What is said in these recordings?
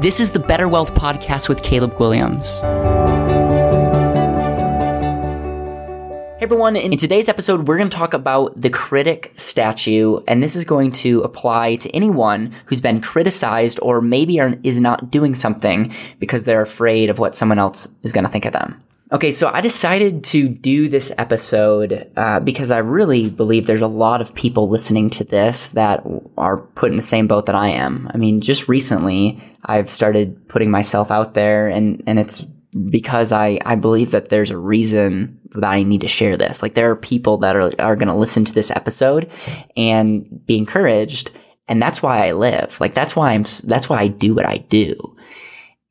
This is the Better Wealth Podcast with Caleb Guilliams. Hey everyone, in today's episode, we're going to talk about the critic statue, and this is going to apply to anyone who's been criticized or maybe are, is not doing something because they're afraid of what someone else is going to think of them. Okay, so I decided to do this episode uh, because I really believe there's a lot of people listening to this that are put in the same boat that I am. I mean, just recently, I've started putting myself out there, and, and it's because I, I believe that there's a reason that I need to share this. Like there are people that are, are going to listen to this episode and be encouraged. And that's why I live. Like that's why I'm, that's why I do what I do.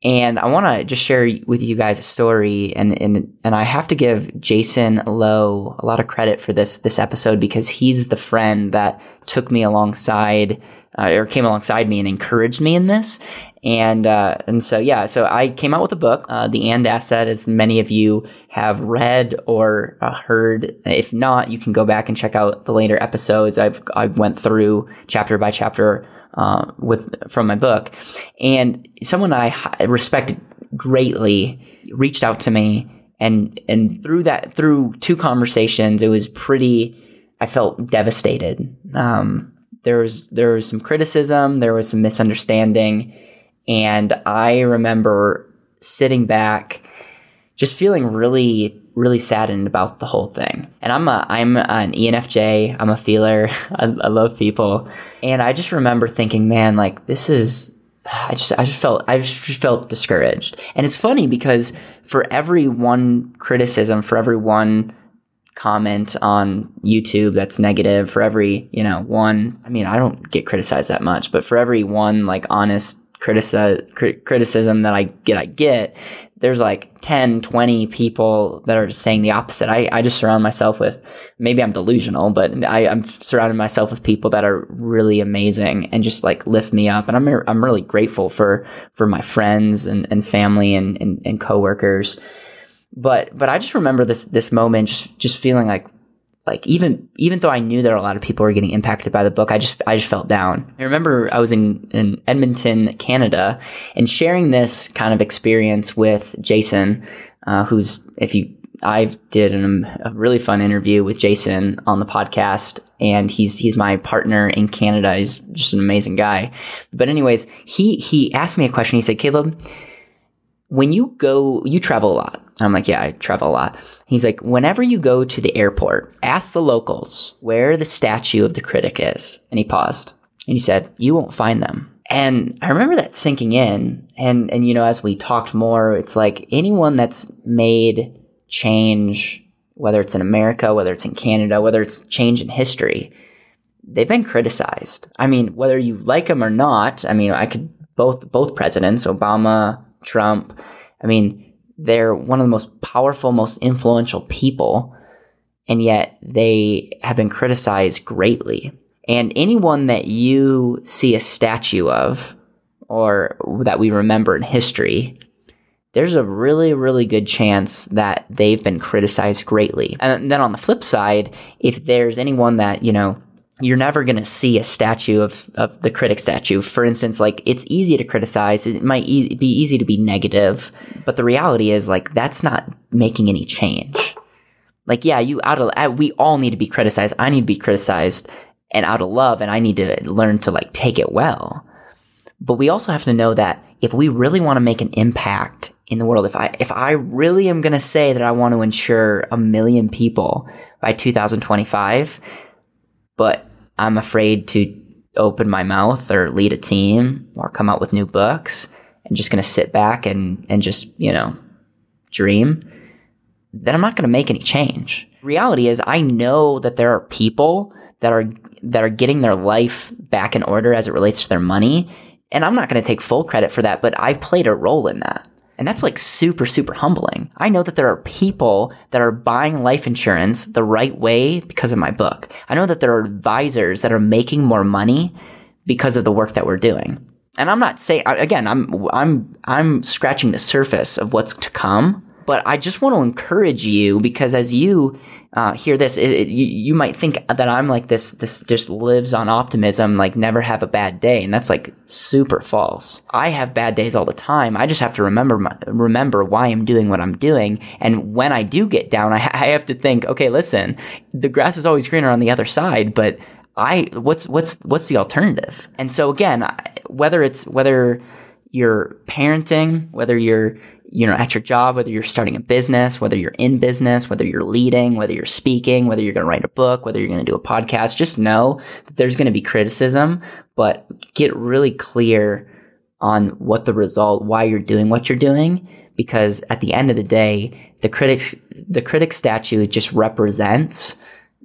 And I want to just share with you guys a story and, and, and I have to give Jason Lowe a lot of credit for this, this episode because he's the friend that took me alongside uh, or came alongside me and encouraged me in this. And uh, and so yeah, so I came out with a book, uh, The And Asset, as many of you have read or uh, heard. If not, you can go back and check out the later episodes. I've I went through chapter by chapter uh, with from my book, and someone I respect greatly reached out to me, and and through that through two conversations, it was pretty. I felt devastated. Um, there was there was some criticism, there was some misunderstanding, and I remember sitting back, just feeling really really saddened about the whole thing. And I'm a I'm an ENFJ. I'm a feeler. I, I love people, and I just remember thinking, man, like this is I just I just felt I just felt discouraged. And it's funny because for every one criticism, for every one comment on YouTube that's negative, for every, you know, one, I mean, I don't get criticized that much, but for every one like honest critici- criticism that I get, I get, there's like 10, 20 people that are saying the opposite. I, I just surround myself with, maybe I'm delusional, but I, I'm surrounding myself with people that are really amazing and just like lift me up. And I'm, I'm really grateful for, for my friends and, and family and, and, and coworkers but but I just remember this this moment just just feeling like like even even though I knew that a lot of people were getting impacted by the book, I just I just felt down. I remember I was in, in Edmonton, Canada, and sharing this kind of experience with Jason, uh, who's if you I did an, a really fun interview with Jason on the podcast, and he's he's my partner in Canada. He's just an amazing guy. But anyways, he he asked me a question. He said, "Caleb, when you go, you travel a lot. I'm like, yeah, I travel a lot. He's like, whenever you go to the airport, ask the locals where the statue of the critic is. And he paused and he said, you won't find them. And I remember that sinking in. And, and, you know, as we talked more, it's like anyone that's made change, whether it's in America, whether it's in Canada, whether it's change in history, they've been criticized. I mean, whether you like them or not, I mean, I could both, both presidents, Obama, Trump, I mean, they're one of the most powerful, most influential people, and yet they have been criticized greatly. And anyone that you see a statue of, or that we remember in history, there's a really, really good chance that they've been criticized greatly. And then on the flip side, if there's anyone that, you know, you're never going to see a statue of, of the critic statue. For instance, like it's easy to criticize. It might e- be easy to be negative, but the reality is like that's not making any change. Like, yeah, you out of, uh, we all need to be criticized. I need to be criticized and out of love and I need to learn to like take it well. But we also have to know that if we really want to make an impact in the world, if I, if I really am going to say that I want to ensure a million people by 2025, but I'm afraid to open my mouth or lead a team or come out with new books and just going to sit back and, and just, you know, dream, then I'm not going to make any change. Reality is I know that there are people that are that are getting their life back in order as it relates to their money, and I'm not going to take full credit for that, but I've played a role in that. And that's like super, super humbling. I know that there are people that are buying life insurance the right way because of my book. I know that there are advisors that are making more money because of the work that we're doing. And I'm not saying again, I'm I'm I'm scratching the surface of what's to come, But I just want to encourage you because as you uh, hear this, it, it, you, you might think that I'm like this, this just lives on optimism, like never have a bad day. And that's like super false. I have bad days all the time. I just have to remember, my, remember why I'm doing what I'm doing. And when I do get down, I, I have to think, okay, listen, the grass is always greener on the other side, but I, what's, what's, what's the alternative? And so again, whether it's, whether you're parenting, whether you're you know, at your job, whether you're starting a business, whether you're in business, whether you're leading, whether you're speaking, whether you're going to write a book, whether you're going to do a podcast, just know that there's going to be criticism, but get really clear on what the result, why you're doing what you're doing. Because at the end of the day, the critics, the critic statue just represents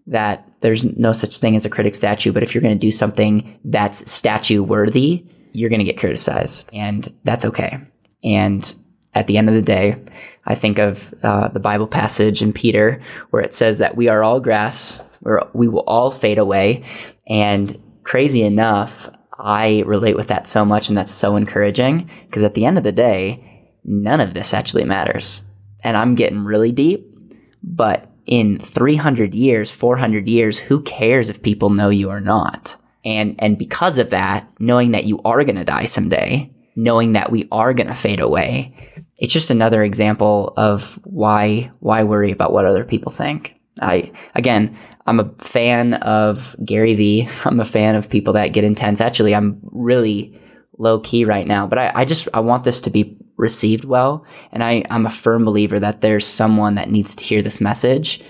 that there's no such thing as a critic statue. But if you're going to do something that's statue worthy, you're going to get criticized and that's okay. And at the end of the day, I think of uh, the Bible passage in Peter where it says that we are all grass, we're, we will all fade away. And crazy enough, I relate with that so much, and that's so encouraging because at the end of the day, none of this actually matters. And I'm getting really deep, but in 300 years, 400 years, who cares if people know you or not? And, and because of that, knowing that you are going to die someday, knowing that we are going to fade away, it's just another example of why why worry about what other people think. I again, I'm a fan of Gary Vee. I'm a fan of people that get intense. Actually, I'm really low key right now, but I, I just I want this to be received well, and I I'm a firm believer that there's someone that needs to hear this message,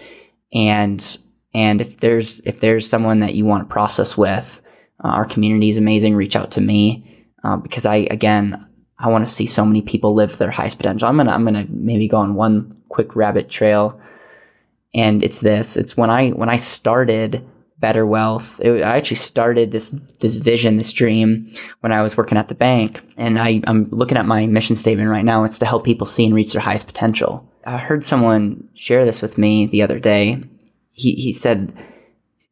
and and if there's if there's someone that you want to process with, uh, our community is amazing. Reach out to me uh, because I again I want to see so many people live their highest potential. I'm gonna I'm gonna maybe go on one quick rabbit trail, and it's this. It's when I when I started Better Wealth. It, I actually started this this vision, this dream, when I was working at the bank, and I, I'm looking at my mission statement right now. It's to help people see and reach their highest potential. I heard someone share this with me the other day. He he said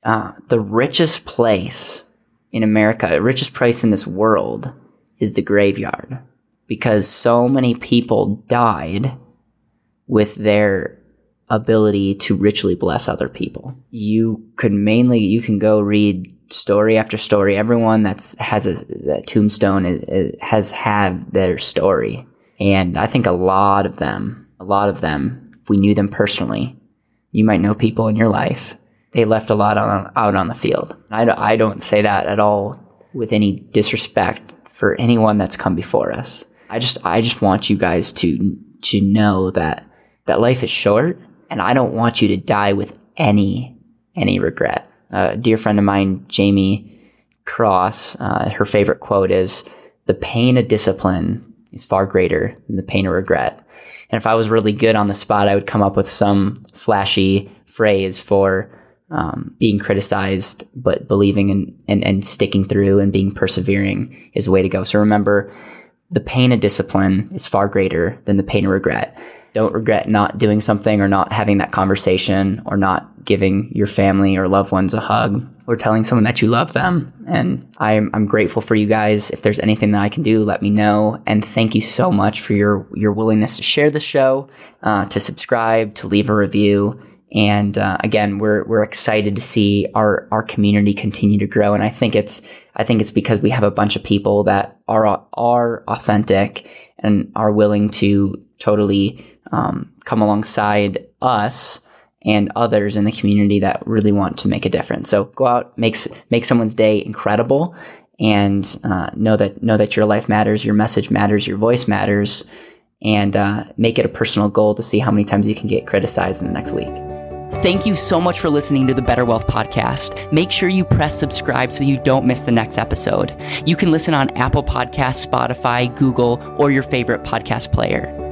uh, the richest place in America, the richest place in this world, is the graveyard because so many people died with their ability to richly bless other people. You could mainly you can go read story after story. Everyone that's has a that tombstone is, is, has had their story, and I think a lot of them, a lot of them, if we knew them personally, you might know people in your life. They left a lot on, out on the field. I, I don't say that at all with any disrespect for anyone that's come before us. I just I just want you guys to to know that that life is short, and I don't want you to die with any any regret. Uh, a dear friend of mine, Jamie Cross, uh, her favorite quote is, "The pain of discipline is far greater than the pain of regret." And if I was really good on the spot, I would come up with some flashy phrase for um, being criticized, but believing and, and, and sticking through and being persevering is the way to go. So remember, the pain of discipline is far greater than the pain of regret. Don't regret not doing something or not having that conversation or not giving your family or loved ones a hug or telling someone that you love them. And I'm, I'm grateful for you guys. If there's anything that I can do, let me know. And thank you so much for your, your willingness to share the show, uh, to subscribe, to leave a review. And uh, again, we're we're excited to see our our community continue to grow. And I think it's I think it's because we have a bunch of people that are are authentic and are willing to totally um, come alongside us and others in the community that really want to make a difference. So go out, make make someone's day incredible, and uh, know that know that your life matters, your message matters, your voice matters, and uh, make it a personal goal to see how many times you can get criticized in the next week. Thank you so much for listening to the Better Wealth Podcast. Make sure you press subscribe so you don't miss the next episode. You can listen on Apple Podcasts, Spotify, Google, or your favorite podcast player.